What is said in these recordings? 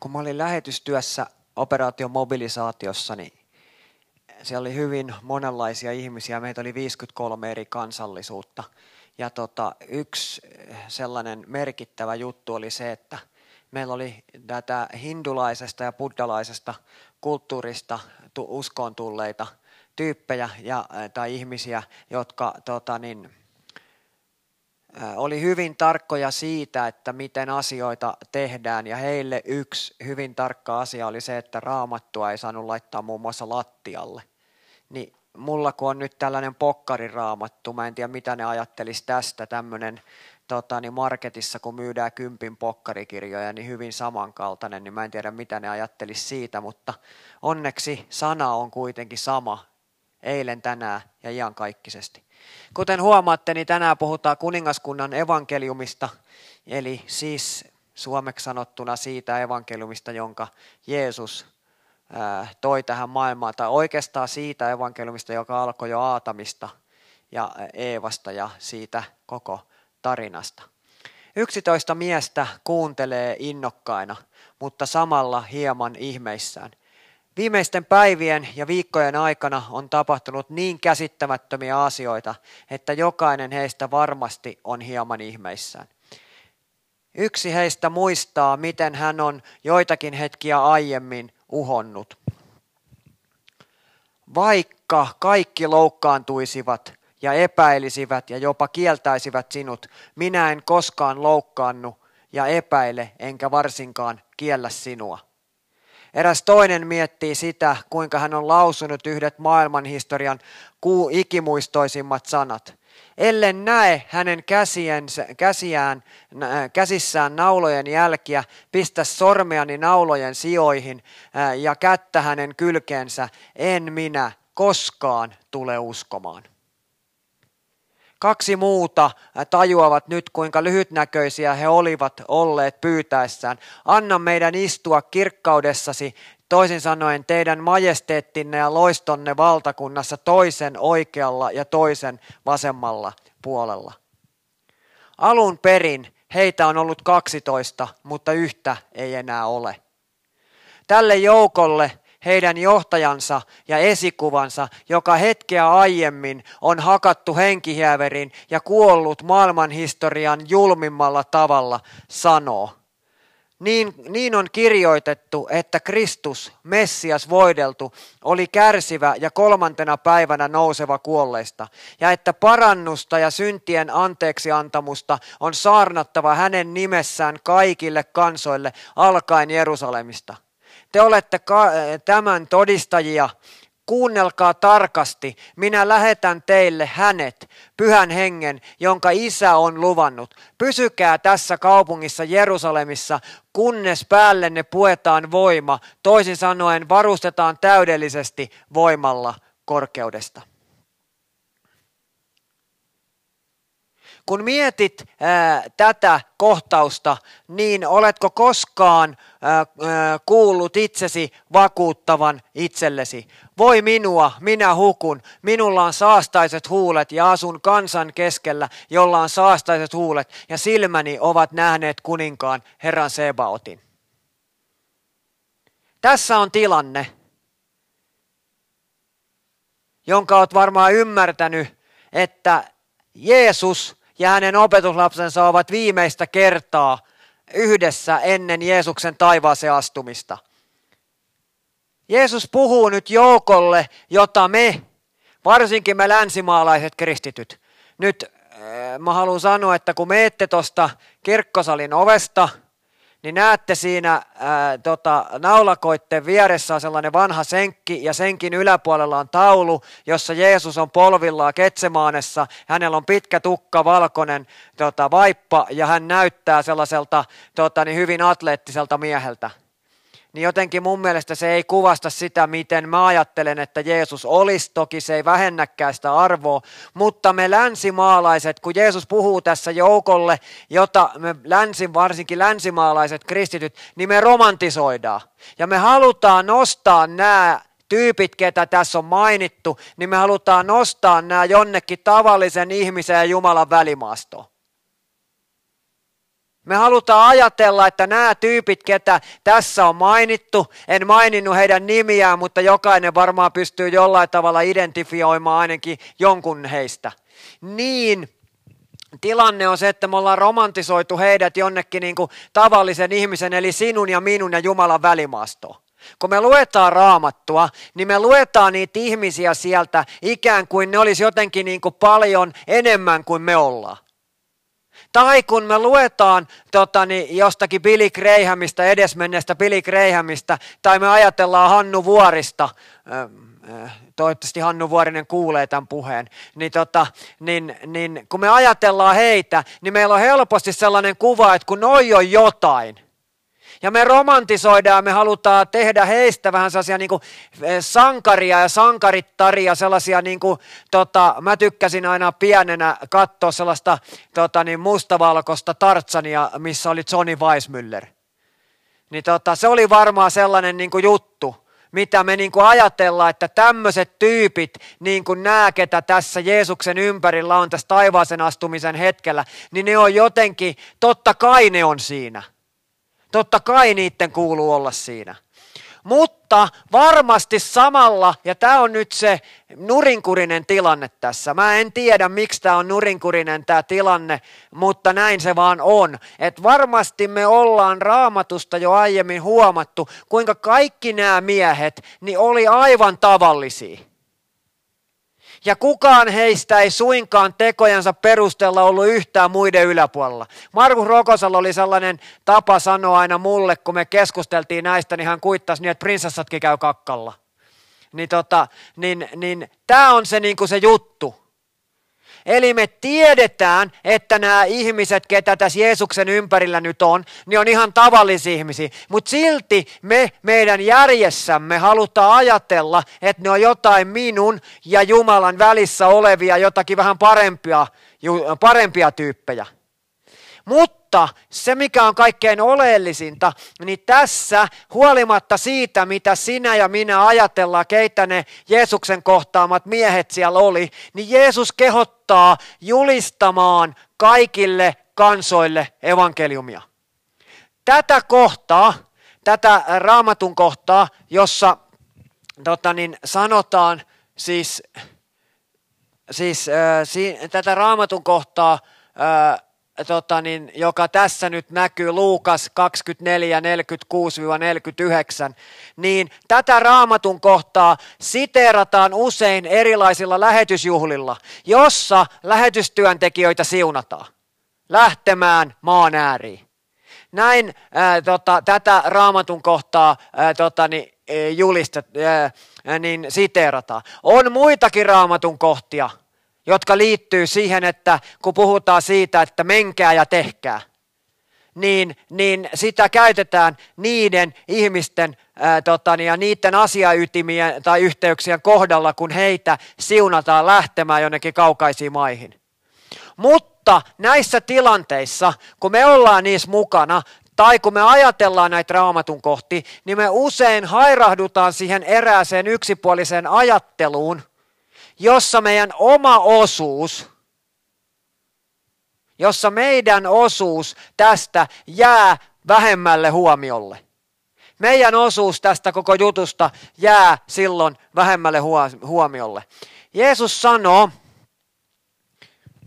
Kun mä olin lähetystyössä operaation mobilisaatiossa, niin siellä oli hyvin monenlaisia ihmisiä. Meitä oli 53 eri kansallisuutta. Ja tota, yksi sellainen merkittävä juttu oli se, että meillä oli tätä hindulaisesta ja buddalaisesta kulttuurista uskoon tulleita tyyppejä ja, tai ihmisiä, jotka tota, niin, oli hyvin tarkkoja siitä, että miten asioita tehdään ja heille yksi hyvin tarkka asia oli se, että raamattua ei saanut laittaa muun muassa lattialle. Niin mulla kun on nyt tällainen pokkariraamattu, mä en tiedä mitä ne ajattelisi tästä, tämmöinen tota, niin marketissa kun myydään kympin pokkarikirjoja, niin hyvin samankaltainen, niin mä en tiedä mitä ne ajattelisi siitä, mutta onneksi sana on kuitenkin sama eilen, tänään ja iankaikkisesti. Kuten huomaatte, niin tänään puhutaan kuningaskunnan evankeliumista, eli siis suomeksi sanottuna siitä evankeliumista, jonka Jeesus toi tähän maailmaan, tai oikeastaan siitä evankeliumista, joka alkoi jo Aatamista ja Eevasta ja siitä koko tarinasta. Yksitoista miestä kuuntelee innokkaina, mutta samalla hieman ihmeissään – Viimeisten päivien ja viikkojen aikana on tapahtunut niin käsittämättömiä asioita, että jokainen heistä varmasti on hieman ihmeissään. Yksi heistä muistaa, miten hän on joitakin hetkiä aiemmin uhonnut. Vaikka kaikki loukkaantuisivat ja epäilisivät ja jopa kieltäisivät sinut, minä en koskaan loukkaannu ja epäile enkä varsinkaan kiellä sinua. Eräs toinen miettii sitä, kuinka hän on lausunut yhdet maailmanhistorian kuu ikimuistoisimmat sanat. Ellen näe hänen käsiensä, käsiään, käsissään naulojen jälkiä, pistä sormeani naulojen sijoihin ja kättä hänen kylkeensä, en minä koskaan tule uskomaan. Kaksi muuta tajuavat nyt, kuinka lyhytnäköisiä he olivat olleet pyytäessään. Anna meidän istua kirkkaudessasi, toisin sanoen teidän majesteettinne ja loistonne valtakunnassa toisen oikealla ja toisen vasemmalla puolella. Alun perin heitä on ollut 12, mutta yhtä ei enää ole. Tälle joukolle heidän johtajansa ja esikuvansa, joka hetkeä aiemmin on hakattu henkihäverin ja kuollut maailmanhistorian julmimmalla tavalla, sanoo. Niin, niin on kirjoitettu, että Kristus, Messias voideltu, oli kärsivä ja kolmantena päivänä nouseva kuolleista, ja että parannusta ja syntien anteeksiantamusta on saarnattava hänen nimessään kaikille kansoille alkaen Jerusalemista – te olette tämän todistajia. Kuunnelkaa tarkasti, minä lähetän teille hänet, pyhän hengen, jonka isä on luvannut. Pysykää tässä kaupungissa Jerusalemissa, kunnes päällenne puetaan voima, toisin sanoen varustetaan täydellisesti voimalla korkeudesta. Kun mietit tätä kohtausta, niin oletko koskaan kuullut itsesi vakuuttavan itsellesi? Voi minua, minä hukun, minulla on saastaiset huulet ja asun kansan keskellä, jolla on saastaiset huulet ja silmäni ovat nähneet kuninkaan Herran Sebaotin. Tässä on tilanne, jonka olet varmaan ymmärtänyt, että Jeesus ja hänen opetuslapsensa ovat viimeistä kertaa yhdessä ennen Jeesuksen taivaaseen astumista. Jeesus puhuu nyt joukolle, jota me, varsinkin me länsimaalaiset kristityt, nyt äh, mä haluan sanoa, että kun menette tuosta kirkkosalin ovesta – niin näette siinä ää, tota, naulakoitten vieressä on sellainen vanha senkki ja senkin yläpuolella on taulu, jossa Jeesus on polvillaan Ketsemaanessa. Hänellä on pitkä tukka, valkoinen tota, vaippa ja hän näyttää sellaiselta tota, niin hyvin atleettiselta mieheltä. Niin jotenkin mun mielestä se ei kuvasta sitä, miten mä ajattelen, että Jeesus olisi. Toki se ei vähennäkään sitä arvoa, mutta me länsimaalaiset, kun Jeesus puhuu tässä joukolle, jota me länsi, varsinkin länsimaalaiset kristityt, niin me romantisoidaan. Ja me halutaan nostaa nämä tyypit, ketä tässä on mainittu, niin me halutaan nostaa nämä jonnekin tavallisen ihmisen ja Jumalan välimaastoon. Me halutaan ajatella, että nämä tyypit, ketä tässä on mainittu, en maininnut heidän nimiään, mutta jokainen varmaan pystyy jollain tavalla identifioimaan ainakin jonkun heistä. Niin tilanne on se, että me ollaan romantisoitu heidät jonnekin niin kuin tavallisen ihmisen, eli sinun ja minun ja Jumalan välimaastoon. Kun me luetaan raamattua, niin me luetaan niitä ihmisiä sieltä ikään kuin ne olisi jotenkin niin kuin paljon enemmän kuin me ollaan. Tai kun me luetaan tota, niin jostakin Billy Grahamista, edesmenneestä Billy Grahamista, tai me ajatellaan Hannu Vuorista, toivottavasti Hannu Vuorinen kuulee tämän puheen, niin, tota, niin, niin kun me ajatellaan heitä, niin meillä on helposti sellainen kuva, että kun noi on jotain – ja me romantisoidaan, me halutaan tehdä heistä vähän sellaisia niin kuin eh, sankaria ja sankarittaria, sellaisia niin kuin, tota, mä tykkäsin aina pienenä katsoa sellaista tota, niin mustavalkoista Tartsania, missä oli Johnny Weissmuller. Niin tota, se oli varmaan sellainen niin kuin juttu, mitä me niin kuin ajatellaan, että tämmöiset tyypit, niin kuin nämä, ketä tässä Jeesuksen ympärillä on tässä taivaaseen astumisen hetkellä, niin ne on jotenkin, totta kai ne on siinä – Totta kai niiden kuuluu olla siinä. Mutta varmasti samalla, ja tämä on nyt se nurinkurinen tilanne tässä. Mä en tiedä, miksi tämä on nurinkurinen tämä tilanne, mutta näin se vaan on. Että varmasti me ollaan raamatusta jo aiemmin huomattu, kuinka kaikki nämä miehet niin oli aivan tavallisia. Ja kukaan heistä ei suinkaan tekojansa perusteella ollut yhtään muiden yläpuolella. Markus Rokosalla oli sellainen tapa sanoa aina mulle, kun me keskusteltiin näistä, niin hän kuittasi niin, että prinsessatkin käy kakkalla. Niin, tota, niin, niin tämä on se, niin kuin se juttu. Eli me tiedetään, että nämä ihmiset, ketä tässä Jeesuksen ympärillä nyt on, niin on ihan tavallisia ihmisiä. Mutta silti me meidän järjessämme halutaan ajatella, että ne on jotain minun ja Jumalan välissä olevia, jotakin vähän parempia, parempia tyyppejä. Mutta se, mikä on kaikkein oleellisinta, niin tässä huolimatta siitä, mitä sinä ja minä ajatellaan, keitä ne Jeesuksen kohtaamat miehet siellä oli, niin Jeesus kehottaa julistamaan kaikille kansoille evankeliumia. Tätä kohtaa, tätä raamatun kohtaa, jossa tota niin, sanotaan siis, siis äh, si, tätä raamatun kohtaa, äh, tota niin, joka tässä nyt näkyy Luukas 24, 46-49, niin tätä raamatun kohtaa siteerataan usein erilaisilla lähetysjuhlilla, jossa lähetystyöntekijöitä siunataan lähtemään maan ääriin. Näin ää, tota, tätä raamatun kohtaa ää, tota, niin, julistet, ää, niin siteerataan. On muitakin raamatun kohtia, jotka liittyy siihen, että kun puhutaan siitä, että menkää ja tehkää, niin, niin sitä käytetään niiden ihmisten ää, totani, ja niiden asiaytimien tai yhteyksien kohdalla, kun heitä siunataan lähtemään jonnekin kaukaisiin maihin. Mutta näissä tilanteissa, kun me ollaan niissä mukana, tai kun me ajatellaan näitä raamatun kohti, niin me usein hairahdutaan siihen erääseen yksipuoliseen ajatteluun, jossa meidän oma osuus, jossa meidän osuus tästä jää vähemmälle huomiolle. Meidän osuus tästä koko jutusta jää silloin vähemmälle huomiolle. Jeesus sanoo,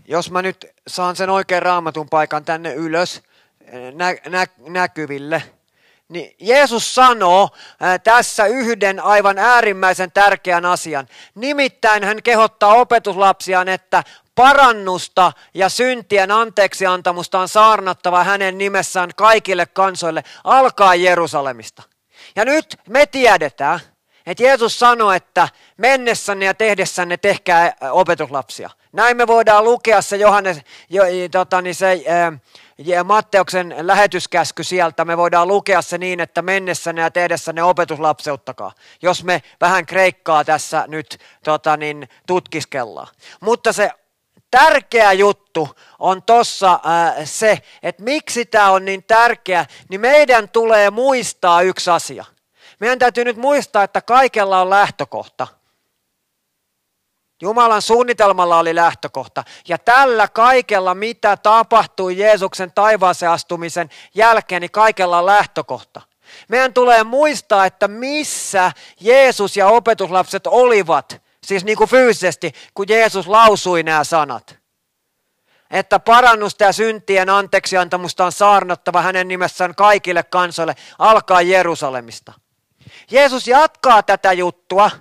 jos mä nyt saan sen oikean raamatun paikan tänne ylös nä- nä- näkyville – niin Jeesus sanoo tässä yhden aivan äärimmäisen tärkeän asian. Nimittäin hän kehottaa opetuslapsiaan, että parannusta ja syntien anteeksiantamusta on saarnattava hänen nimessään kaikille kansoille, alkaa Jerusalemista. Ja nyt me tiedetään, että Jeesus sanoi, että mennessänne ja tehdessänne tehkää opetuslapsia. Näin me voidaan lukea se Johannes, jo, tota, niin se, Matteuksen lähetyskäsky sieltä, me voidaan lukea se niin, että mennessänne ja tehdessänne opetuslapseuttakaa, jos me vähän kreikkaa tässä nyt tota niin, tutkiskellaan. Mutta se tärkeä juttu on tossa äh, se, että miksi tämä on niin tärkeä, niin meidän tulee muistaa yksi asia. Meidän täytyy nyt muistaa, että kaikella on lähtökohta – Jumalan suunnitelmalla oli lähtökohta. Ja tällä kaikella, mitä tapahtui Jeesuksen taivaaseen astumisen jälkeen, niin kaikella on lähtökohta. Meidän tulee muistaa, että missä Jeesus ja opetuslapset olivat, siis niin kuin fyysisesti, kun Jeesus lausui nämä sanat. Että parannusta ja syntien anteeksiantamusta on saarnottava hänen nimessään kaikille kansoille, alkaa Jerusalemista. Jeesus jatkaa tätä juttua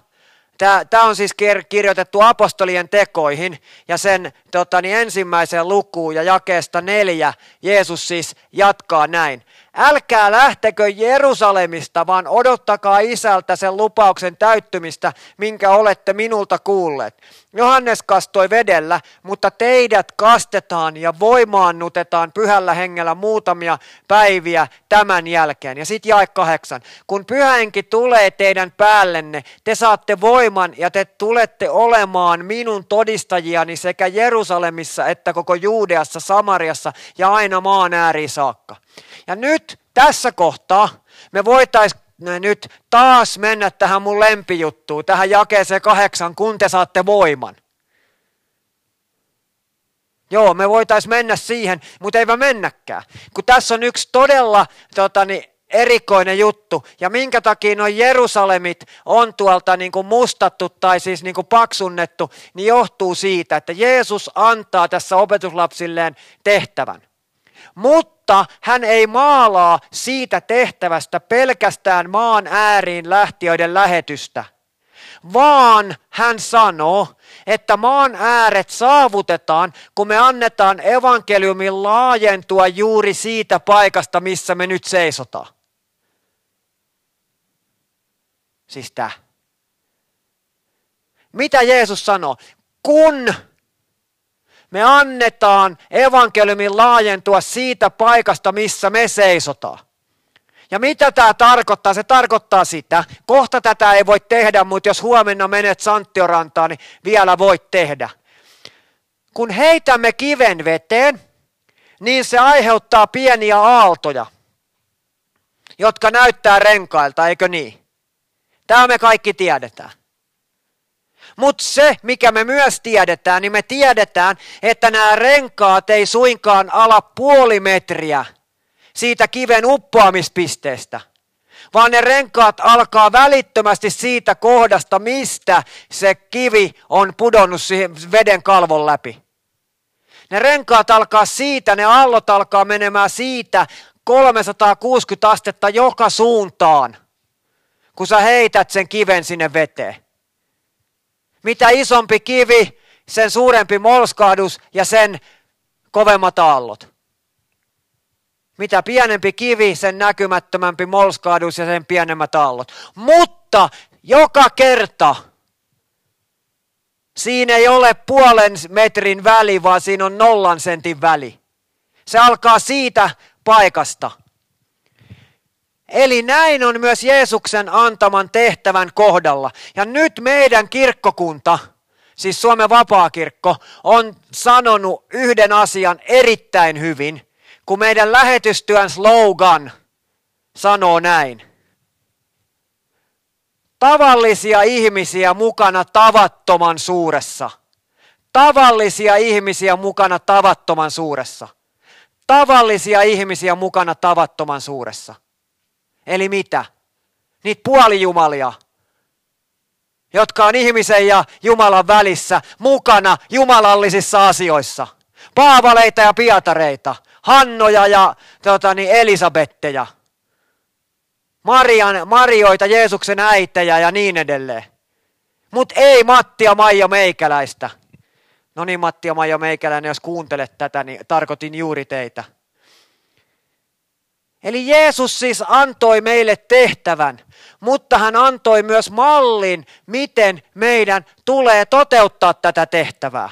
Tämä on siis kirjoitettu apostolien tekoihin ja sen tota, niin ensimmäiseen lukuun ja jakeesta neljä Jeesus siis jatkaa näin. Älkää lähtekö Jerusalemista, vaan odottakaa isältä sen lupauksen täyttymistä, minkä olette minulta kuulleet. Johannes kastoi vedellä, mutta teidät kastetaan ja voimaannutetaan pyhällä hengellä muutamia päiviä tämän jälkeen. Ja sitten jae kahdeksan. Kun pyhähenki tulee teidän päällenne, te saatte voiman ja te tulette olemaan minun todistajiani sekä Jerusalemissa että koko Juudeassa, Samariassa ja aina maan ääriin saakka. Ja nyt tässä kohtaa me voitaisiin nyt taas mennä tähän mun lempijuttuun, tähän jakeeseen kahdeksan, kun te saatte voiman. Joo, me voitaisiin mennä siihen, mutta eipä mennäkään. Kun tässä on yksi todella tota, niin, erikoinen juttu. Ja minkä takia nuo Jerusalemit on tuolta niin kuin mustattu tai siis niin kuin paksunnettu, niin johtuu siitä, että Jeesus antaa tässä opetuslapsilleen tehtävän. Mutta hän ei maalaa siitä tehtävästä pelkästään maan ääriin lähtiöiden lähetystä, vaan hän sanoo, että maan ääret saavutetaan, kun me annetaan evankeliumin laajentua juuri siitä paikasta, missä me nyt seisotaan. Siis tämä. Mitä Jeesus sanoo? Kun me annetaan evankeliumin laajentua siitä paikasta, missä me seisotaan. Ja mitä tämä tarkoittaa? Se tarkoittaa sitä, kohta tätä ei voi tehdä, mutta jos huomenna menet Santtiorantaan, niin vielä voit tehdä. Kun heitämme kiven veteen, niin se aiheuttaa pieniä aaltoja, jotka näyttää renkailta, eikö niin? Tämä me kaikki tiedetään. Mutta se, mikä me myös tiedetään, niin me tiedetään, että nämä renkaat ei suinkaan ala puoli metriä siitä kiven uppoamispisteestä, vaan ne renkaat alkaa välittömästi siitä kohdasta, mistä se kivi on pudonnut siihen veden kalvon läpi. Ne renkaat alkaa siitä, ne allot alkaa menemään siitä 360 astetta joka suuntaan, kun sä heität sen kiven sinne veteen. Mitä isompi kivi, sen suurempi molskahdus ja sen kovemmat aallot. Mitä pienempi kivi, sen näkymättömämpi molskahdus ja sen pienemmät aallot. Mutta joka kerta siinä ei ole puolen metrin väli, vaan siinä on nollan sentin väli. Se alkaa siitä paikasta. Eli näin on myös Jeesuksen antaman tehtävän kohdalla. Ja nyt meidän kirkkokunta, siis Suomen vapaakirkko, on sanonut yhden asian erittäin hyvin, kun meidän lähetystyön slogan sanoo näin. Tavallisia ihmisiä mukana tavattoman suuressa. Tavallisia ihmisiä mukana tavattoman suuressa. Tavallisia ihmisiä mukana tavattoman suuressa. Eli mitä? Niitä puolijumalia, jotka on ihmisen ja Jumalan välissä mukana jumalallisissa asioissa. Paavaleita ja piatareita, Hannoja ja tota, niin Elisabetteja, Marian, Marioita, Jeesuksen äitejä ja niin edelleen. Mutta ei Mattia Maija Meikäläistä. No niin Mattia Maija Meikäläinen, jos kuuntelet tätä, niin tarkoitin juuri teitä. Eli Jeesus siis antoi meille tehtävän, mutta hän antoi myös mallin, miten meidän tulee toteuttaa tätä tehtävää.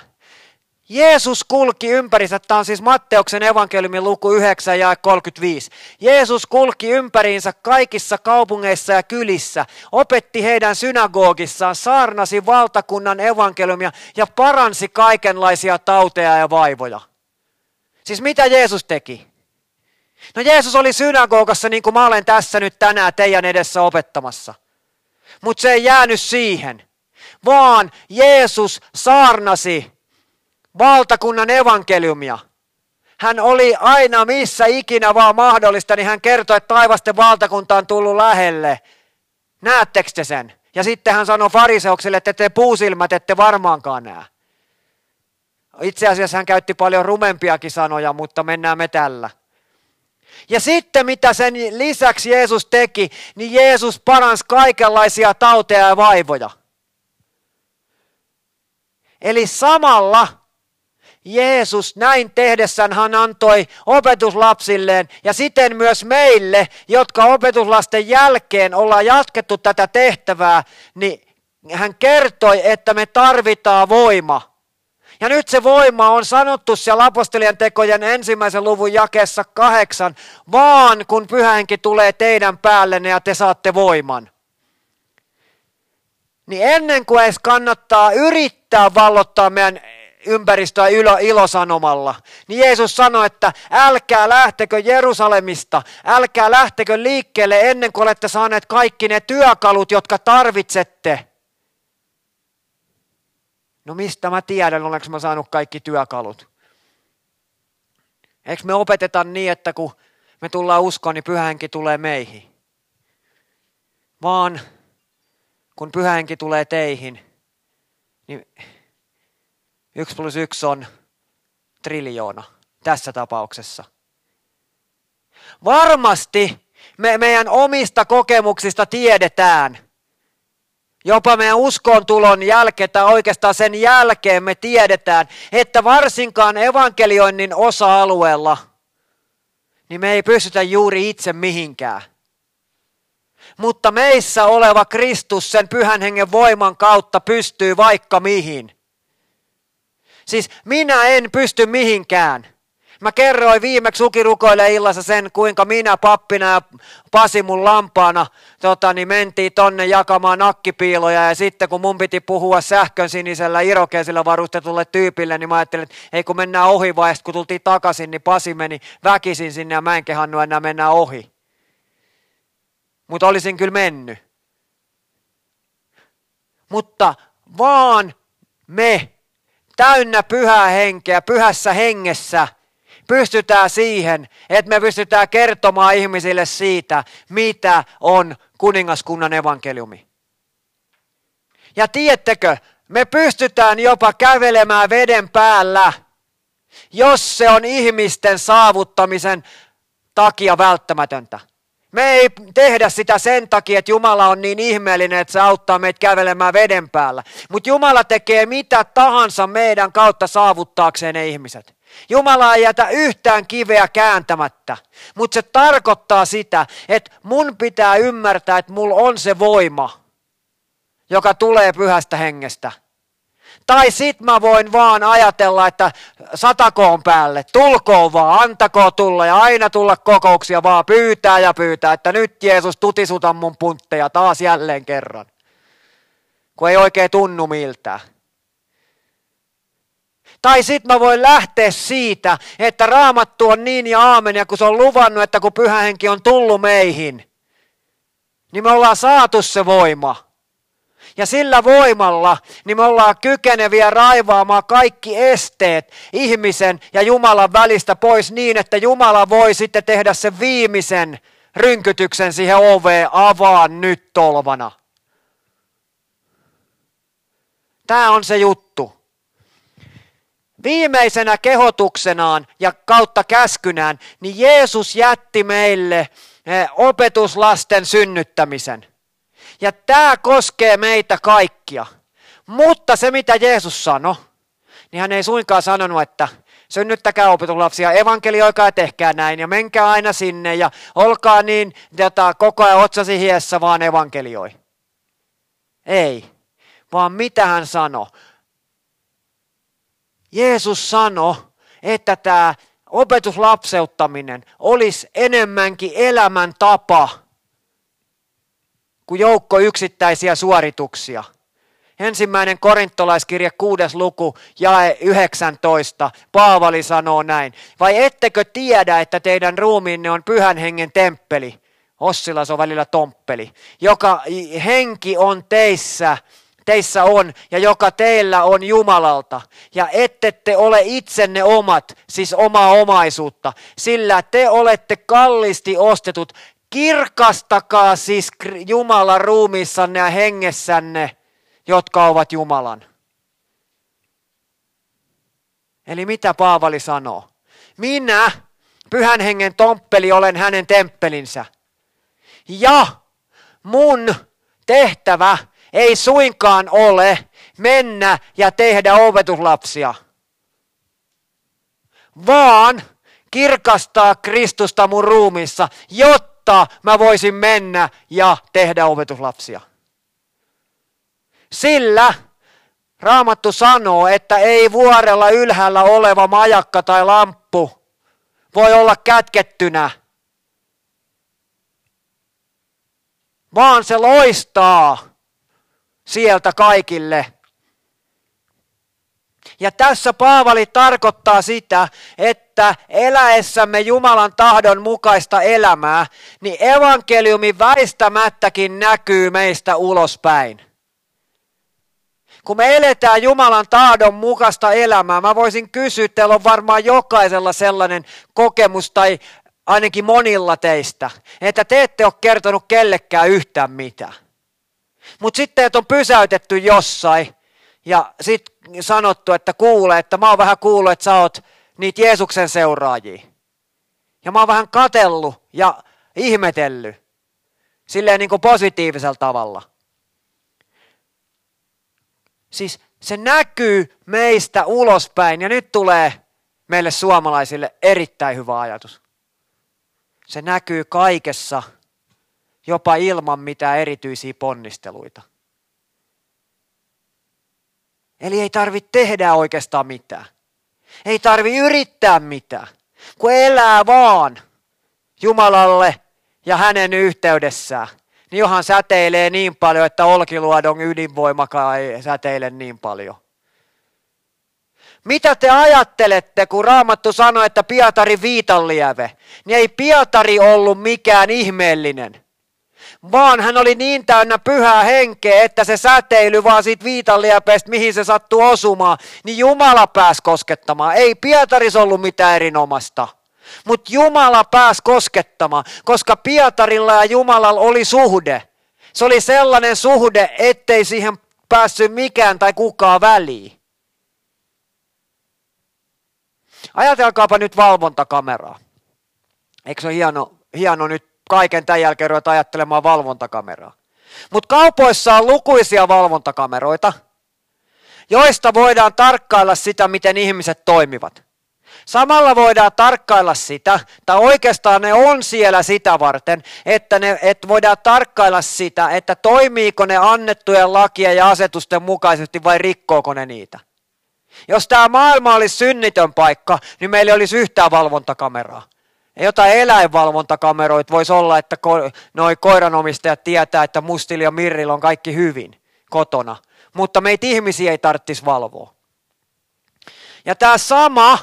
Jeesus kulki ympärinsä, tämä on siis Matteuksen evankeliumin luku 9 ja 35. Jeesus kulki ympäriinsä kaikissa kaupungeissa ja kylissä, opetti heidän synagogissaan, saarnasi valtakunnan evankeliumia ja paransi kaikenlaisia tauteja ja vaivoja. Siis mitä Jeesus teki? No Jeesus oli synagogassa niin kuin mä olen tässä nyt tänään teidän edessä opettamassa. Mutta se ei jäänyt siihen, vaan Jeesus saarnasi valtakunnan evankeliumia. Hän oli aina missä ikinä vaan mahdollista, niin hän kertoi, että taivasten valtakunta on tullut lähelle. Näettekö te sen? Ja sitten hän sanoi fariseuksille, että te puusilmät ette varmaankaan näe. Itse asiassa hän käytti paljon rumempiakin sanoja, mutta mennään me tällä. Ja sitten mitä sen lisäksi Jeesus teki, niin Jeesus paransi kaikenlaisia tauteja ja vaivoja. Eli samalla Jeesus näin tehdessään hän antoi opetuslapsilleen ja siten myös meille, jotka opetuslasten jälkeen ollaan jatkettu tätä tehtävää, niin hän kertoi, että me tarvitaan voima. Ja nyt se voima on sanottu siellä apostolien tekojen ensimmäisen luvun jakessa kahdeksan, vaan kun pyhänkin tulee teidän päällenne ja te saatte voiman. Niin ennen kuin edes kannattaa yrittää vallottaa meidän ympäristöä ilo, ilosanomalla. Niin Jeesus sanoi, että älkää lähtekö Jerusalemista, älkää lähtekö liikkeelle ennen kuin olette saaneet kaikki ne työkalut, jotka tarvitsette. No mistä mä tiedän, olenko mä saanut kaikki työkalut? Eikö me opeteta niin, että kun me tullaan uskoon, niin pyhänkin tulee meihin? Vaan kun pyhänkin tulee teihin, niin Yksi plus yksi on triljoona tässä tapauksessa. Varmasti me meidän omista kokemuksista tiedetään, jopa meidän uskon tulon jälkeen tai oikeastaan sen jälkeen me tiedetään, että varsinkaan evankelioinnin osa-alueella, niin me ei pystytä juuri itse mihinkään. Mutta meissä oleva Kristus sen pyhän hengen voiman kautta pystyy vaikka mihin. Siis minä en pysty mihinkään. Mä kerroin viimeksi ukirukoille illassa sen, kuinka minä pappina ja Pasi mun lampaana tota, niin mentiin tonne jakamaan nakkipiiloja ja sitten kun mun piti puhua sähkön sinisellä irokeisilla varustetulle tyypille, niin mä ajattelin, että ei kun mennään ohi vai kun tultiin takaisin, niin Pasi meni väkisin sinne ja mä en kehannut enää mennä ohi. Mutta olisin kyllä mennyt. Mutta vaan me täynnä pyhää henkeä, pyhässä hengessä, pystytään siihen, että me pystytään kertomaan ihmisille siitä, mitä on kuningaskunnan evankeliumi. Ja tiedättekö, me pystytään jopa kävelemään veden päällä, jos se on ihmisten saavuttamisen takia välttämätöntä. Me ei tehdä sitä sen takia, että Jumala on niin ihmeellinen, että se auttaa meitä kävelemään veden päällä. Mutta Jumala tekee mitä tahansa meidän kautta saavuttaakseen ne ihmiset. Jumala ei jätä yhtään kiveä kääntämättä, mutta se tarkoittaa sitä, että mun pitää ymmärtää, että mulla on se voima, joka tulee pyhästä hengestä. Tai sit mä voin vaan ajatella, että satakoon päälle, tulkoon vaan, antako tulla ja aina tulla kokouksia vaan, pyytää ja pyytää, että nyt Jeesus tutisuta mun puntteja taas jälleen kerran. Kun ei oikein tunnu miltä. Tai sit mä voin lähteä siitä, että raamattu on niin ja aamen, ja kun se on luvannut, että kun pyhä henki on tullut meihin, niin me ollaan saatu se voima. Ja sillä voimalla niin me ollaan kykeneviä raivaamaan kaikki esteet ihmisen ja Jumalan välistä pois niin, että Jumala voi sitten tehdä sen viimeisen rynkytyksen siihen oveen avaa nyt tolvana. Tämä on se juttu. Viimeisenä kehotuksenaan ja kautta käskynään, niin Jeesus jätti meille eh, opetuslasten synnyttämisen. Ja tämä koskee meitä kaikkia. Mutta se, mitä Jeesus sanoi, niin hän ei suinkaan sanonut, että synnyttäkää opetuslapsia, evankelioikaa tehkää näin ja menkää aina sinne ja olkaa niin jota, koko ajan otsasi hiessä vaan evankelioi. Ei, vaan mitä hän sanoi. Jeesus sanoi, että tämä opetuslapseuttaminen olisi enemmänkin elämäntapa kuin joukko yksittäisiä suorituksia. Ensimmäinen korintolaiskirja kuudes luku, jae 19, Paavali sanoo näin. Vai ettekö tiedä, että teidän ruumiinne on pyhän hengen temppeli? Ossilas on välillä tomppeli. Joka henki on teissä, teissä on ja joka teillä on Jumalalta. Ja ette te ole itsenne omat, siis omaa omaisuutta, sillä te olette kallisti ostetut. Kirkastakaa siis Jumalan ruumiissanne ja hengessänne, jotka ovat Jumalan. Eli mitä Paavali sanoo? Minä, pyhän hengen tomppeli, olen hänen temppelinsä. Ja mun tehtävä ei suinkaan ole mennä ja tehdä opetuslapsia, vaan kirkastaa Kristusta mun ruumissa, jotta mä voisin mennä ja tehdä opetuslapsia. Sillä Raamattu sanoo, että ei vuorella ylhäällä oleva majakka tai lamppu voi olla kätkettynä, vaan se loistaa sieltä kaikille. Ja tässä Paavali tarkoittaa sitä, että eläessämme Jumalan tahdon mukaista elämää, niin evankeliumi väistämättäkin näkyy meistä ulospäin. Kun me eletään Jumalan tahdon mukaista elämää, mä voisin kysyä, teillä on varmaan jokaisella sellainen kokemus tai ainakin monilla teistä, että te ette ole kertonut kellekään yhtään mitään. Mutta sitten että on pysäytetty jossain ja sitten sanottu, että kuule, että mä oon vähän kuullut, että sä oot niitä Jeesuksen seuraajia. Ja mä oon vähän katellut ja ihmetellyt. Silleen niin kuin positiivisella tavalla. Siis se näkyy meistä ulospäin ja nyt tulee meille suomalaisille erittäin hyvä ajatus. Se näkyy kaikessa jopa ilman mitään erityisiä ponnisteluita. Eli ei tarvitse tehdä oikeastaan mitään. Ei tarvi yrittää mitään, kun elää vaan Jumalalle ja hänen yhteydessään. Niin johan säteilee niin paljon, että Olkiluodon ydinvoimakaan ei säteile niin paljon. Mitä te ajattelette, kun Raamattu sanoi, että Pietari viitanlieve? Niin ei Pietari ollut mikään ihmeellinen vaan hän oli niin täynnä pyhää henkeä, että se säteily vaan siitä viitanliepeestä, mihin se sattuu osumaan, niin Jumala pääsi koskettamaan. Ei Pietaris ollut mitään erinomasta. Mutta Jumala pääsi koskettamaan, koska Pietarilla ja Jumalalla oli suhde. Se oli sellainen suhde, ettei siihen päässyt mikään tai kukaan väliin. Ajatelkaapa nyt valvontakameraa. Eikö se ole hieno, hieno nyt kaiken tämän jälkeen ruveta ajattelemaan valvontakameraa. Mutta kaupoissa on lukuisia valvontakameroita, joista voidaan tarkkailla sitä, miten ihmiset toimivat. Samalla voidaan tarkkailla sitä, tai oikeastaan ne on siellä sitä varten, että, ne, että voidaan tarkkailla sitä, että toimiiko ne annettujen lakien ja asetusten mukaisesti vai rikkooko ne niitä. Jos tämä maailma olisi synnitön paikka, niin meillä olisi yhtään valvontakameraa jotain eläinvalvontakameroita voisi olla, että ko- noi koiranomistajat tietää, että Mustilla ja Mirrillä on kaikki hyvin kotona. Mutta meitä ihmisiä ei tarvitsisi valvoa. Ja tämä sama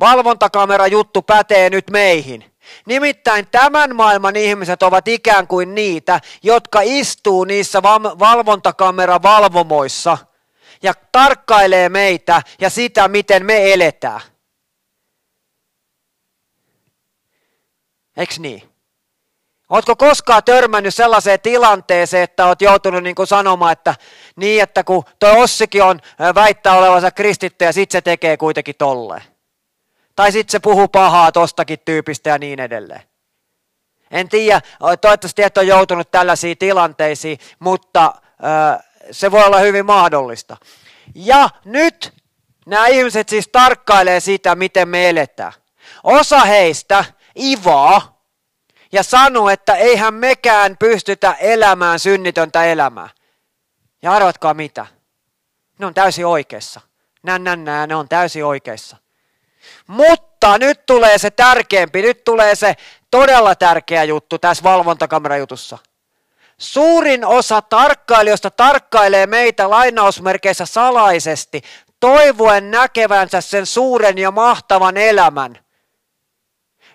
valvontakamera juttu pätee nyt meihin. Nimittäin tämän maailman ihmiset ovat ikään kuin niitä, jotka istuu niissä valvontakameravalvomoissa ja tarkkailee meitä ja sitä, miten me eletään. Eikö niin? Oletko koskaan törmännyt sellaiseen tilanteeseen, että olet joutunut niin kuin sanomaan, että niin, että kun tuo Ossikin on väittää olevansa kristitty ja sit se tekee kuitenkin tolleen. Tai sitten se puhuu pahaa tostakin tyypistä ja niin edelleen. En tiedä, toivottavasti et ole joutunut tällaisiin tilanteisiin, mutta se voi olla hyvin mahdollista. Ja nyt nämä ihmiset siis tarkkailee sitä, miten me eletään. Osa heistä ivaa ja sanoo, että eihän mekään pystytä elämään synnitöntä elämää. Ja arvatkaa mitä? Ne on täysin oikeassa. Nä, nä, nä, ne on täysin oikeissa. Mutta nyt tulee se tärkeämpi, nyt tulee se todella tärkeä juttu tässä valvontakamerajutussa. Suurin osa tarkkailijoista tarkkailee meitä lainausmerkeissä salaisesti, toivoen näkevänsä sen suuren ja mahtavan elämän,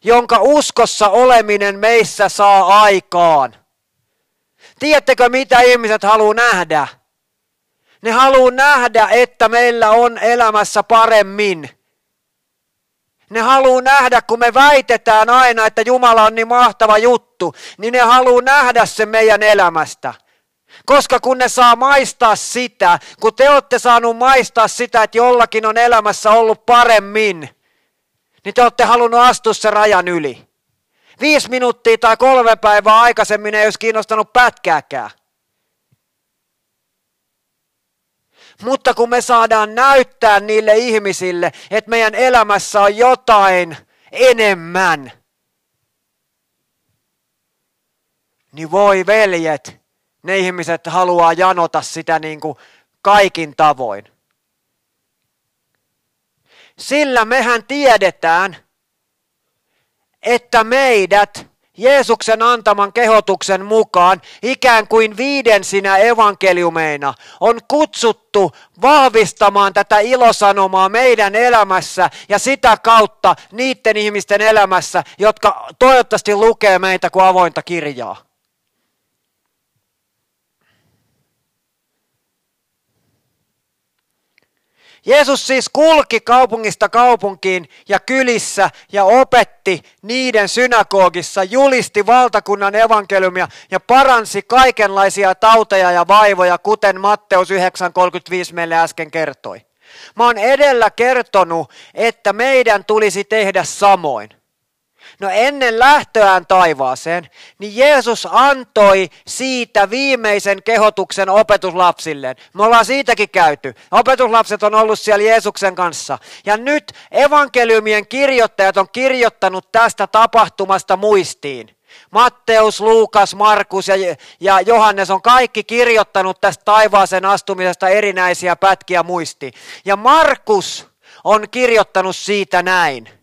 jonka uskossa oleminen meissä saa aikaan. Tiedättekö, mitä ihmiset haluaa nähdä? Ne haluaa nähdä, että meillä on elämässä paremmin. Ne haluaa nähdä, kun me väitetään aina, että Jumala on niin mahtava juttu, niin ne haluaa nähdä se meidän elämästä. Koska kun ne saa maistaa sitä, kun te olette saanut maistaa sitä, että jollakin on elämässä ollut paremmin, niin te olette halunnut astua sen rajan yli. Viisi minuuttia tai kolme päivää aikaisemmin ei olisi kiinnostanut pätkääkään. Mutta kun me saadaan näyttää niille ihmisille, että meidän elämässä on jotain enemmän, niin voi veljet, ne ihmiset haluaa janota sitä niin kuin kaikin tavoin. Sillä mehän tiedetään, että meidät Jeesuksen antaman kehotuksen mukaan ikään kuin viidensinä evankeliumeina on kutsuttu vahvistamaan tätä ilosanomaa meidän elämässä ja sitä kautta niiden ihmisten elämässä, jotka toivottavasti lukee meitä kuin avointa kirjaa. Jeesus siis kulki kaupungista kaupunkiin ja kylissä ja opetti niiden synagogissa, julisti valtakunnan evankeliumia ja paransi kaikenlaisia tauteja ja vaivoja, kuten Matteus 9.35 meille äsken kertoi. Mä oon edellä kertonut, että meidän tulisi tehdä samoin. No ennen lähtöään taivaaseen, niin Jeesus antoi siitä viimeisen kehotuksen opetuslapsilleen. Me ollaan siitäkin käyty. Opetuslapset on ollut siellä Jeesuksen kanssa. Ja nyt evankeliumien kirjoittajat on kirjoittanut tästä tapahtumasta muistiin. Matteus, Luukas, Markus ja, ja Johannes on kaikki kirjoittanut tästä taivaaseen astumisesta erinäisiä pätkiä muistiin. Ja Markus on kirjoittanut siitä näin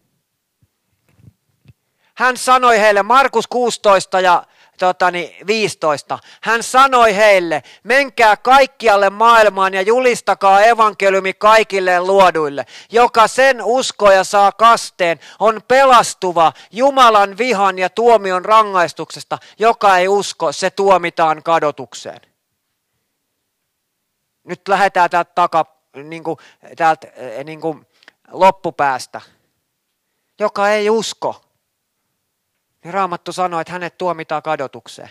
hän sanoi heille, Markus 16 ja totani, 15, hän sanoi heille, menkää kaikkialle maailmaan ja julistakaa evankeliumi kaikille luoduille. Joka sen usko ja saa kasteen, on pelastuva Jumalan vihan ja tuomion rangaistuksesta. Joka ei usko, se tuomitaan kadotukseen. Nyt lähdetään täältä, taka, niin kuin, täältä eh, niin kuin loppupäästä. Joka ei usko, niin Raamattu sanoo, että hänet tuomitaan kadotukseen.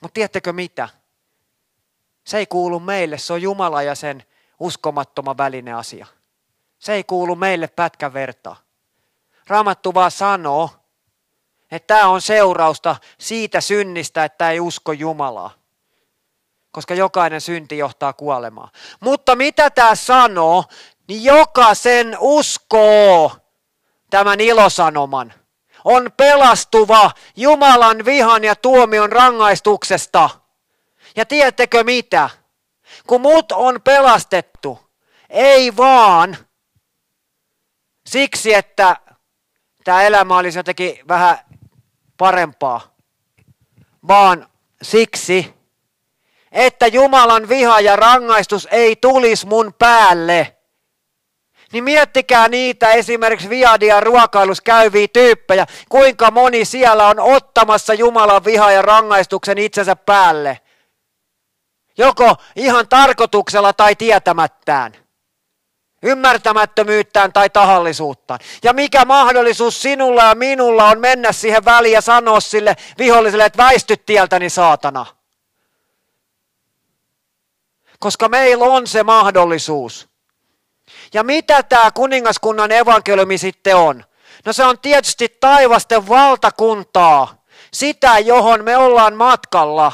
Mutta tiedättekö mitä? Se ei kuulu meille, se on Jumala ja sen uskomattoman välinen asia. Se ei kuulu meille pätkän vertaa. Raamattu vaan sanoo, että tämä on seurausta siitä synnistä, että ei usko Jumalaa. Koska jokainen synti johtaa kuolemaan. Mutta mitä tämä sanoo, niin joka sen uskoo, tämän ilosanoman. On pelastuva Jumalan vihan ja tuomion rangaistuksesta. Ja tiedättekö mitä? Kun mut on pelastettu, ei vaan siksi, että tämä elämä olisi jotenkin vähän parempaa, vaan siksi, että Jumalan viha ja rangaistus ei tulisi mun päälle – niin miettikää niitä esimerkiksi Viadia ruokailussa käyviä tyyppejä, kuinka moni siellä on ottamassa Jumalan viha ja rangaistuksen itsensä päälle. Joko ihan tarkoituksella tai tietämättään. Ymmärtämättömyyttään tai tahallisuuttaan. Ja mikä mahdollisuus sinulla ja minulla on mennä siihen väliin ja sanoa sille viholliselle, että väisty tieltäni saatana. Koska meillä on se mahdollisuus. Ja mitä tämä kuningaskunnan evankeliumi sitten on? No se on tietysti taivasten valtakuntaa, sitä johon me ollaan matkalla.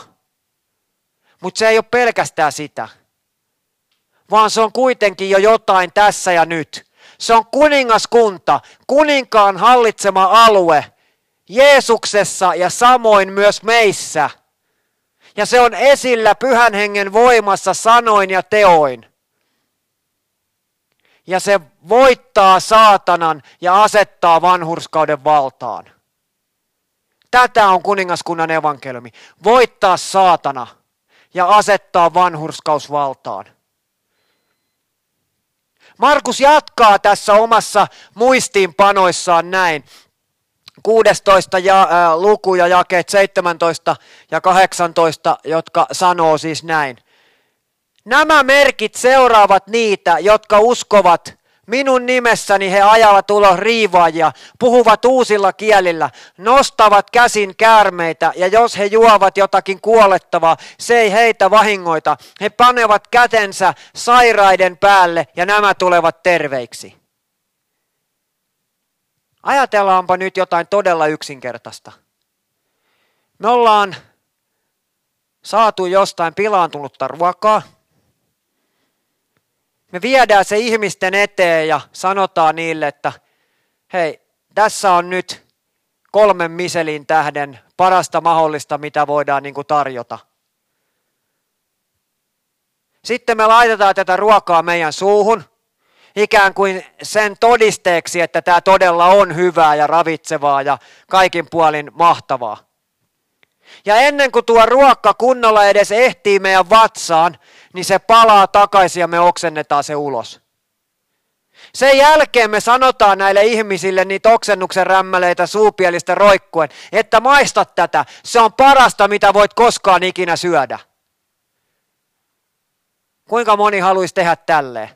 Mutta se ei ole pelkästään sitä, vaan se on kuitenkin jo jotain tässä ja nyt. Se on kuningaskunta, kuninkaan hallitsema alue, Jeesuksessa ja samoin myös meissä. Ja se on esillä pyhän hengen voimassa sanoin ja teoin. Ja se voittaa saatanan ja asettaa vanhurskauden valtaan. Tätä on kuningaskunnan evankeliumi. Voittaa saatana ja asettaa vanhurskaus valtaan. Markus jatkaa tässä omassa muistiinpanoissaan näin. 16 ja, äh, luku ja jakeet 17 ja 18, jotka sanoo siis näin. Nämä merkit seuraavat niitä, jotka uskovat Minun nimessäni he ajavat ulos riivaajia, puhuvat uusilla kielillä, nostavat käsin käärmeitä ja jos he juovat jotakin kuolettavaa, se ei heitä vahingoita. He panevat kätensä sairaiden päälle ja nämä tulevat terveiksi. Ajatellaanpa nyt jotain todella yksinkertaista. Me ollaan saatu jostain pilaantunutta ruokaa. Me viedään se ihmisten eteen ja sanotaan niille, että hei, tässä on nyt kolmen miselin tähden parasta mahdollista, mitä voidaan niin kuin tarjota. Sitten me laitetaan tätä ruokaa meidän suuhun – ikään kuin sen todisteeksi, että tämä todella on hyvää ja ravitsevaa ja kaikin puolin mahtavaa. Ja ennen kuin tuo ruokka kunnolla edes ehtii meidän vatsaan, niin se palaa takaisin ja me oksennetaan se ulos. Sen jälkeen me sanotaan näille ihmisille niitä oksennuksen rämmäleitä suupielistä roikkuen, että maista tätä, se on parasta mitä voit koskaan ikinä syödä. Kuinka moni haluaisi tehdä tälleen?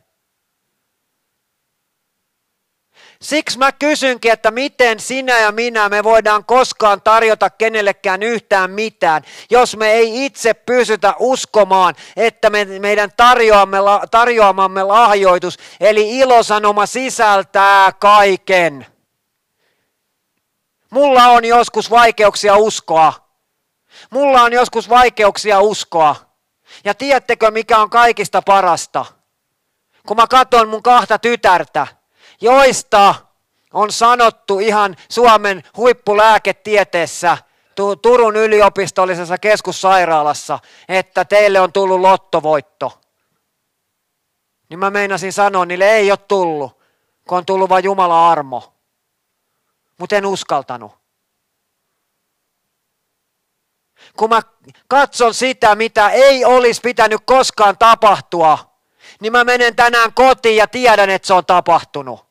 Siksi mä kysynkin, että miten sinä ja minä me voidaan koskaan tarjota kenellekään yhtään mitään, jos me ei itse pysytä uskomaan, että me, meidän tarjoamamme lahjoitus, eli ilosanoma sisältää kaiken. Mulla on joskus vaikeuksia uskoa. Mulla on joskus vaikeuksia uskoa. Ja tiedättekö, mikä on kaikista parasta? Kun mä katson mun kahta tytärtä, joista on sanottu ihan Suomen huippulääketieteessä Turun yliopistollisessa keskussairaalassa, että teille on tullut lottovoitto. Niin mä meinasin sanoa, niille ei ole tullut, kun on tullut vain Jumala armo. Mutta en uskaltanut. Kun mä katson sitä, mitä ei olisi pitänyt koskaan tapahtua, niin mä menen tänään kotiin ja tiedän, että se on tapahtunut.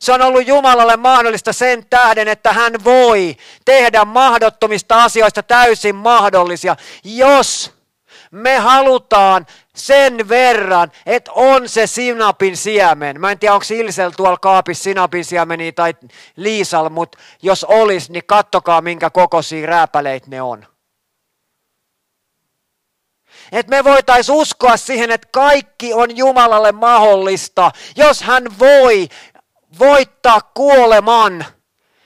Se on ollut Jumalalle mahdollista sen tähden, että hän voi tehdä mahdottomista asioista täysin mahdollisia, jos me halutaan sen verran, että on se sinapin siemen. Mä en tiedä, onko Ilsel tuolla kaapissa sinapin siemeni tai Liisal, mutta jos olisi, niin kattokaa minkä kokoisia rääpäleitä ne on. Että me voitaisiin uskoa siihen, että kaikki on Jumalalle mahdollista, jos hän voi voittaa kuoleman,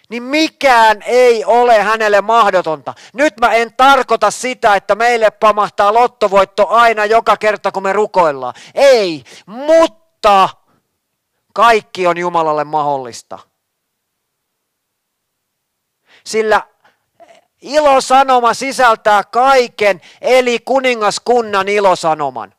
niin mikään ei ole hänelle mahdotonta. Nyt mä en tarkoita sitä, että meille pamahtaa lottovoitto aina joka kerta, kun me rukoillaan. Ei, mutta kaikki on Jumalalle mahdollista. Sillä ilosanoma sisältää kaiken, eli kuningaskunnan ilosanoman.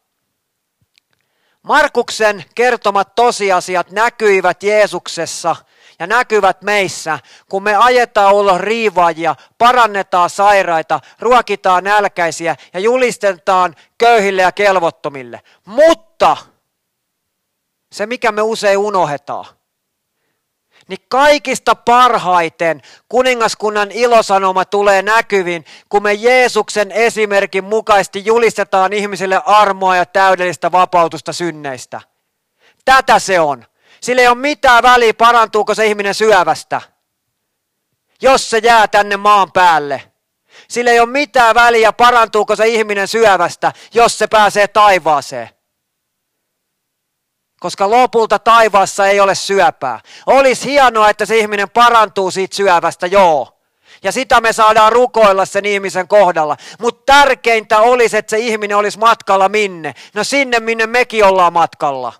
Markuksen kertomat tosiasiat näkyivät Jeesuksessa ja näkyvät meissä, kun me ajetaan ulos riivaajia, parannetaan sairaita, ruokitaan nälkäisiä ja julistetaan köyhille ja kelvottomille. Mutta se, mikä me usein unohdetaan, niin kaikista parhaiten kuningaskunnan ilosanoma tulee näkyviin, kun me Jeesuksen esimerkin mukaisesti julistetaan ihmisille armoa ja täydellistä vapautusta synneistä. Tätä se on. Sillä ei ole mitään väliä, parantuuko se ihminen syövästä, jos se jää tänne maan päälle. Sillä ei ole mitään väliä, parantuuko se ihminen syövästä, jos se pääsee taivaaseen koska lopulta taivaassa ei ole syöpää. Olisi hienoa, että se ihminen parantuu siitä syövästä, joo. Ja sitä me saadaan rukoilla sen ihmisen kohdalla. Mutta tärkeintä olisi, että se ihminen olisi matkalla minne. No sinne, minne mekin ollaan matkalla.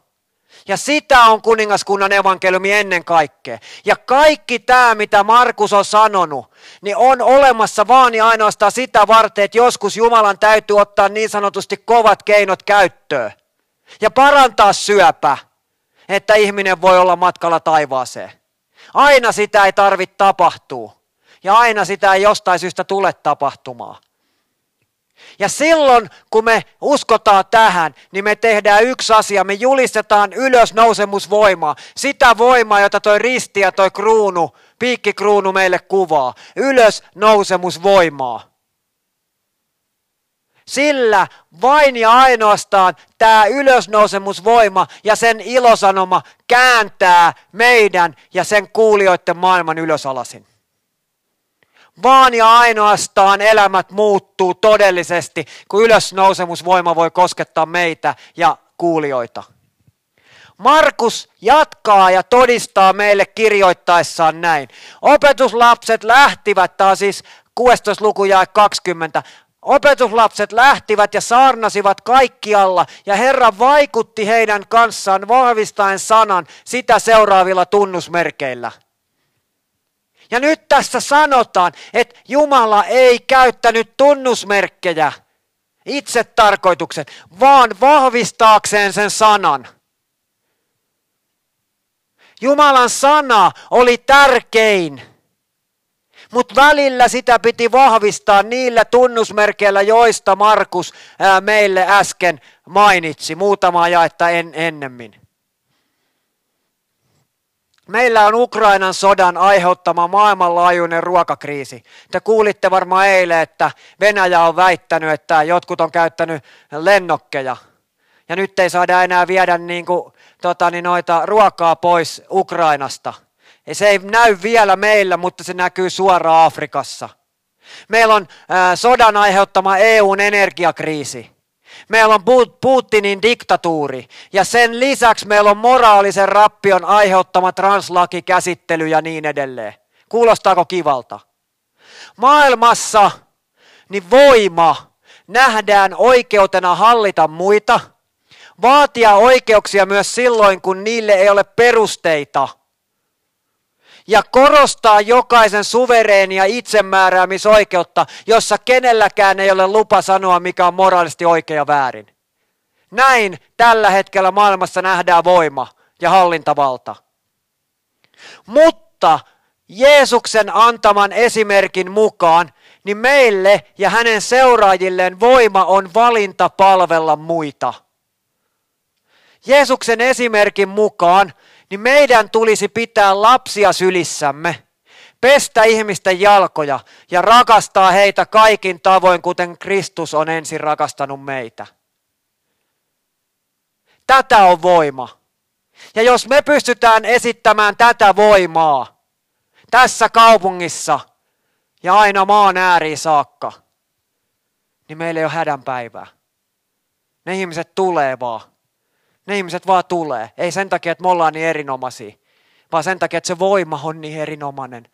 Ja sitä on kuningaskunnan evankeliumi ennen kaikkea. Ja kaikki tämä, mitä Markus on sanonut, niin on olemassa vaan ja ainoastaan sitä varten, että joskus Jumalan täytyy ottaa niin sanotusti kovat keinot käyttöön ja parantaa syöpä. että ihminen voi olla matkalla taivaaseen. Aina sitä ei tarvitse tapahtua. Ja aina sitä ei jostain syystä tule tapahtumaan. Ja silloin, kun me uskotaan tähän, niin me tehdään yksi asia. Me julistetaan ylösnousemusvoimaa. Sitä voimaa, jota toi risti ja toi kruunu, piikkikruunu meille kuvaa. Ylösnousemusvoimaa. Sillä vain ja ainoastaan tämä ylösnousemusvoima ja sen ilosanoma kääntää meidän ja sen kuulijoiden maailman ylösalasin. Vaan ja ainoastaan elämät muuttuu todellisesti, kun ylösnousemusvoima voi koskettaa meitä ja kuulijoita. Markus jatkaa ja todistaa meille kirjoittaessaan näin. Opetuslapset lähtivät, on siis 16. luku ja 20. Opetuslapset lähtivät ja saarnasivat kaikkialla, ja Herra vaikutti heidän kanssaan vahvistaen sanan sitä seuraavilla tunnusmerkeillä. Ja nyt tässä sanotaan, että Jumala ei käyttänyt tunnusmerkkejä itse tarkoituksen, vaan vahvistaakseen sen sanan. Jumalan sana oli tärkein mutta välillä sitä piti vahvistaa niillä tunnusmerkeillä, joista Markus meille äsken mainitsi, muutama jaetta en, ennemmin. Meillä on Ukrainan sodan aiheuttama maailmanlaajuinen ruokakriisi. Te kuulitte varmaan eilen, että Venäjä on väittänyt, että jotkut on käyttänyt lennokkeja. Ja nyt ei saada enää viedä niin kuin, tota, niin noita ruokaa pois Ukrainasta – ja se ei näy vielä meillä, mutta se näkyy suoraan Afrikassa. Meillä on äh, sodan aiheuttama EUn energiakriisi. Meillä on Putinin diktatuuri ja sen lisäksi meillä on moraalisen rappion aiheuttama translakikäsittely ja niin edelleen. Kuulostaako kivalta? Maailmassa niin voima nähdään oikeutena hallita muita, vaatia oikeuksia myös silloin, kun niille ei ole perusteita – ja korostaa jokaisen suvereenia itsemääräämisoikeutta, jossa kenelläkään ei ole lupa sanoa, mikä on moraalisesti oikea ja väärin. Näin tällä hetkellä maailmassa nähdään voima ja hallintavalta. Mutta Jeesuksen antaman esimerkin mukaan, niin meille ja hänen seuraajilleen voima on valinta palvella muita. Jeesuksen esimerkin mukaan niin meidän tulisi pitää lapsia sylissämme, pestä ihmisten jalkoja ja rakastaa heitä kaikin tavoin, kuten Kristus on ensin rakastanut meitä. Tätä on voima. Ja jos me pystytään esittämään tätä voimaa tässä kaupungissa ja aina maan ääriin saakka, niin meillä ei ole hädän päivää. Ne ihmiset tulee vaan. Ne ihmiset vaan tulee. Ei sen takia, että me ollaan niin erinomaisia, vaan sen takia, että se voima on niin erinomainen.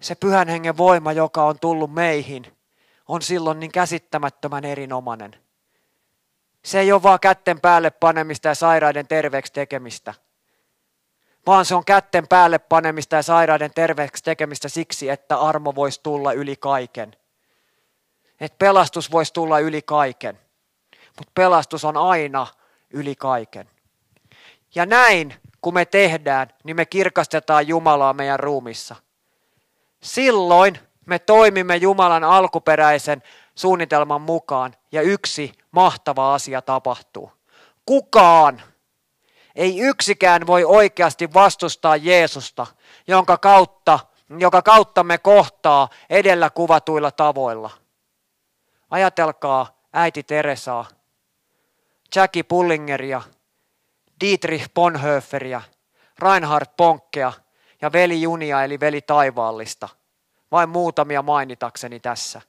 Se pyhän hengen voima, joka on tullut meihin, on silloin niin käsittämättömän erinomainen. Se ei ole vaan kätten päälle panemista ja sairaiden terveeksi tekemistä, vaan se on kätten päälle panemista ja sairaiden terveeksi tekemistä siksi, että armo voisi tulla yli kaiken. Että pelastus voisi tulla yli kaiken. Mutta pelastus on aina yli kaiken. Ja näin, kun me tehdään, niin me kirkastetaan Jumalaa meidän ruumissa. Silloin me toimimme Jumalan alkuperäisen suunnitelman mukaan ja yksi mahtava asia tapahtuu. Kukaan, ei yksikään voi oikeasti vastustaa Jeesusta, jonka kautta, joka kautta me kohtaa edellä kuvatuilla tavoilla. Ajatelkaa äiti Teresaa, Jackie Pullingeria, Dietrich Bonhoefferia, Reinhard Ponkkea ja veli Junia eli veli Taivaallista. Vain muutamia mainitakseni tässä.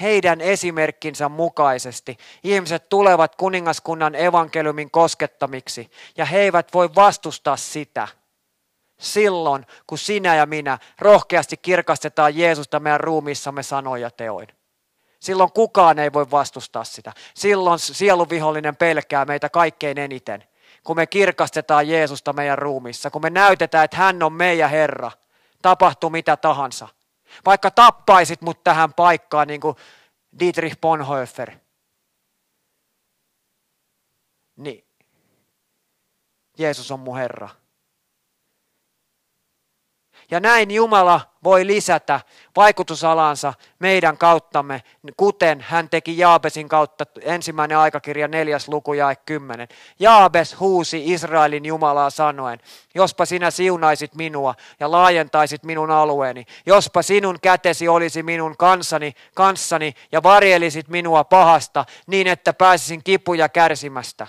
Heidän esimerkkinsä mukaisesti ihmiset tulevat kuningaskunnan evankeliumin koskettamiksi ja he eivät voi vastustaa sitä silloin, kun sinä ja minä rohkeasti kirkastetaan Jeesusta meidän ruumiissamme sanoja teoin. Silloin kukaan ei voi vastustaa sitä. Silloin sieluvihollinen pelkää meitä kaikkein eniten. Kun me kirkastetaan Jeesusta meidän ruumissa, kun me näytetään, että hän on meidän Herra, tapahtuu mitä tahansa. Vaikka tappaisit mut tähän paikkaan, niin kuin Dietrich Bonhoeffer. Niin. Jeesus on mun Herra. Ja näin Jumala voi lisätä vaikutusalansa meidän kauttamme, kuten hän teki Jaabesin kautta ensimmäinen aikakirja neljäs luku ja kymmenen. Jaabes huusi Israelin Jumalaa sanoen, jospa sinä siunaisit minua ja laajentaisit minun alueeni, jospa sinun kätesi olisi minun kansani, kanssani ja varjelisit minua pahasta niin, että pääsisin kipuja kärsimästä.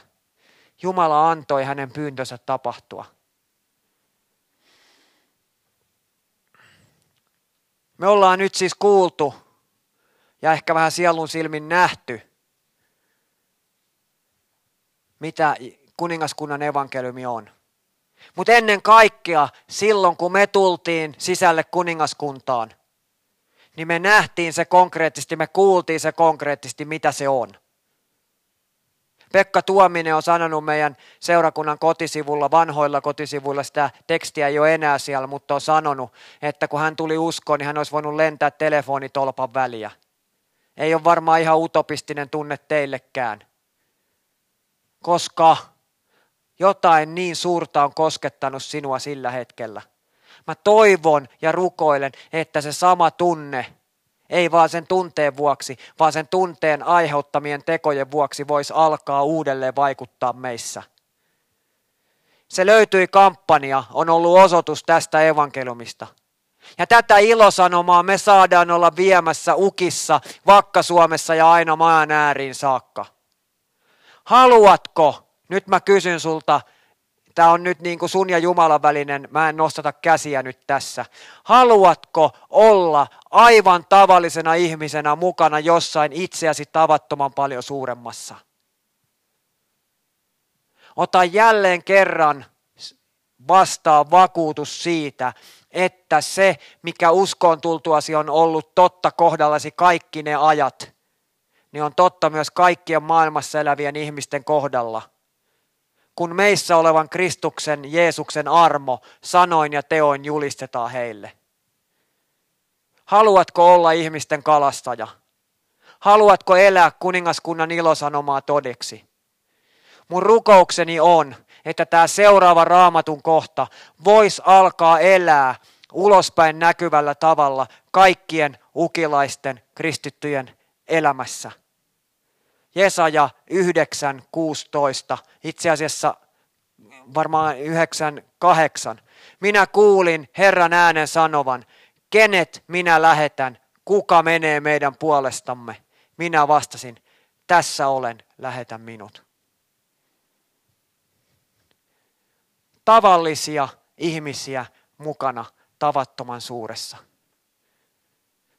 Jumala antoi hänen pyyntönsä tapahtua. Me ollaan nyt siis kuultu ja ehkä vähän sielun silmin nähty, mitä kuningaskunnan evankeliumi on. Mutta ennen kaikkea silloin, kun me tultiin sisälle kuningaskuntaan, niin me nähtiin se konkreettisesti, me kuultiin se konkreettisesti, mitä se on. Pekka Tuominen on sanonut meidän seurakunnan kotisivulla, vanhoilla kotisivuilla, sitä tekstiä ei ole enää siellä, mutta on sanonut, että kun hän tuli uskoon, niin hän olisi voinut lentää telefonitolpan väliä. Ei ole varmaan ihan utopistinen tunne teillekään, koska jotain niin suurta on koskettanut sinua sillä hetkellä. Mä toivon ja rukoilen, että se sama tunne ei vaan sen tunteen vuoksi, vaan sen tunteen aiheuttamien tekojen vuoksi voisi alkaa uudelleen vaikuttaa meissä. Se löytyi kampanja, on ollut osoitus tästä evankeliumista. Ja tätä ilosanomaa me saadaan olla viemässä ukissa, Vakka-Suomessa ja aina maan ääriin saakka. Haluatko, nyt mä kysyn sulta, Tämä on nyt niin kuin sun ja Jumalan välinen, mä en nostata käsiä nyt tässä. Haluatko olla aivan tavallisena ihmisenä mukana jossain itseäsi tavattoman paljon suuremmassa? Ota jälleen kerran vastaan vakuutus siitä, että se, mikä uskoon tultuasi on ollut totta kohdallasi kaikki ne ajat, niin on totta myös kaikkien maailmassa elävien ihmisten kohdalla – kun meissä olevan Kristuksen, Jeesuksen armo sanoin ja teoin julistetaan heille. Haluatko olla ihmisten kalastaja? Haluatko elää kuningaskunnan ilosanomaa todeksi? Mun rukoukseni on, että tämä seuraava raamatun kohta voisi alkaa elää ulospäin näkyvällä tavalla kaikkien ukilaisten kristittyjen elämässä. Jesaja 9.16, itse asiassa varmaan 9.8. Minä kuulin Herran äänen sanovan, kenet minä lähetän, kuka menee meidän puolestamme. Minä vastasin, tässä olen, lähetä minut. Tavallisia ihmisiä mukana tavattoman suuressa.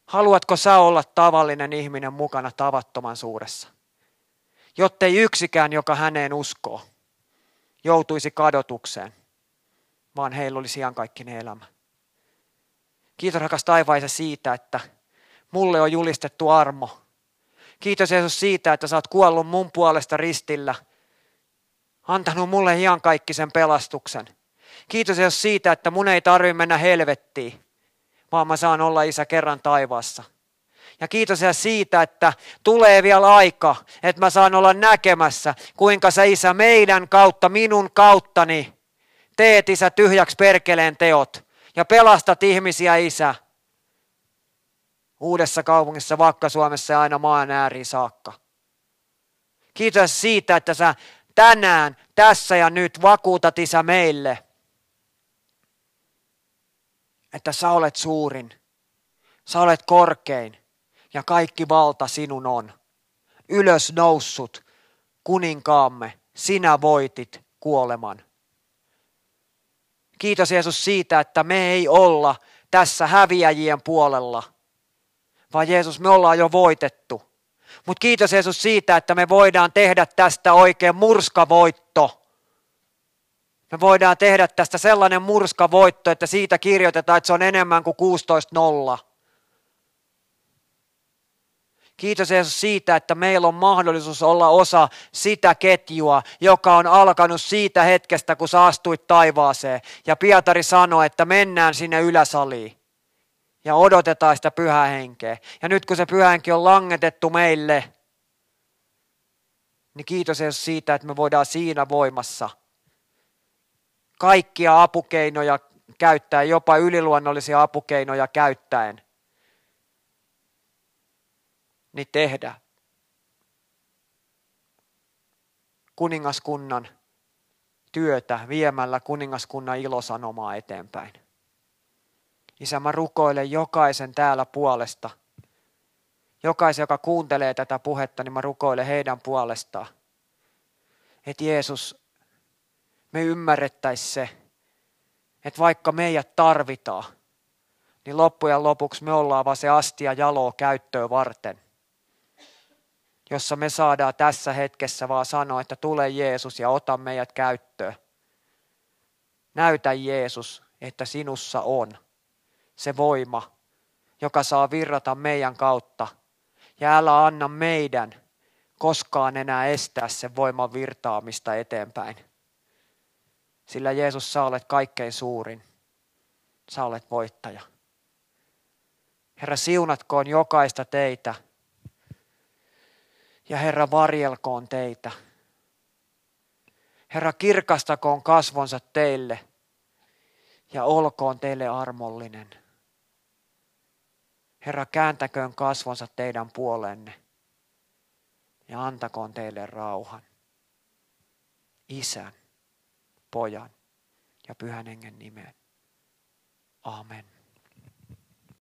Haluatko sä olla tavallinen ihminen mukana tavattoman suuressa? Jottei yksikään, joka häneen uskoo, joutuisi kadotukseen, vaan heillä olisi iankaikkinen elämä. Kiitos rakas taivaisa siitä, että mulle on julistettu armo. Kiitos Jeesus siitä, että sä oot kuollut mun puolesta ristillä, antanut mulle iankaikkisen pelastuksen. Kiitos Jeesus siitä, että mun ei tarvitse mennä helvettiin, vaan mä saan olla isä kerran taivaassa. Ja kiitos ja siitä, että tulee vielä aika, että mä saan olla näkemässä, kuinka sä isä meidän kautta, minun kauttani, teet isä tyhjäksi perkeleen teot ja pelastat ihmisiä isä. Uudessa kaupungissa, vaikka Suomessa ja aina maan ääriin saakka. Kiitos siitä, että sä tänään, tässä ja nyt vakuutat isä meille, että sä olet suurin, sä olet korkein ja kaikki valta sinun on. Ylös noussut, kuninkaamme, sinä voitit kuoleman. Kiitos Jeesus siitä, että me ei olla tässä häviäjien puolella, vaan Jeesus, me ollaan jo voitettu. Mutta kiitos Jeesus siitä, että me voidaan tehdä tästä oikein murskavoitto. Me voidaan tehdä tästä sellainen murskavoitto, että siitä kirjoitetaan, että se on enemmän kuin 16.0. Kiitos Jeesus siitä, että meillä on mahdollisuus olla osa sitä ketjua, joka on alkanut siitä hetkestä, kun sä astuit taivaaseen. Ja Pietari sanoi, että mennään sinne yläsaliin ja odotetaan sitä pyhää henkeä. Ja nyt kun se pyhä henki on langetettu meille, niin kiitos Jeesus siitä, että me voidaan siinä voimassa kaikkia apukeinoja käyttäen, jopa yliluonnollisia apukeinoja käyttäen, niin tehdä kuningaskunnan työtä viemällä kuningaskunnan ilosanomaa eteenpäin. Isä, mä rukoilen jokaisen täällä puolesta. Jokaisen, joka kuuntelee tätä puhetta, niin mä rukoilen heidän puolestaan. Että Jeesus, me ymmärrettäisiin se, että vaikka meidät tarvitaan, niin loppujen lopuksi me ollaan vaan se astia jaloa käyttöön varten. Jossa me saadaan tässä hetkessä vaan sanoa, että tule Jeesus ja ota meidät käyttöön. Näytä Jeesus, että sinussa on se voima, joka saa virrata meidän kautta. Ja älä anna meidän koskaan enää estää sen voiman virtaamista eteenpäin. Sillä Jeesus, sä olet kaikkein suurin. Sä olet voittaja. Herra, siunatkoon jokaista teitä. Ja Herra, varjelkoon teitä. Herra, kirkastakoon kasvonsa teille ja olkoon teille armollinen. Herra, kääntäköön kasvonsa teidän puolenne ja antakoon teille rauhan. Isän, pojan ja pyhän hengen nimeen. Amen.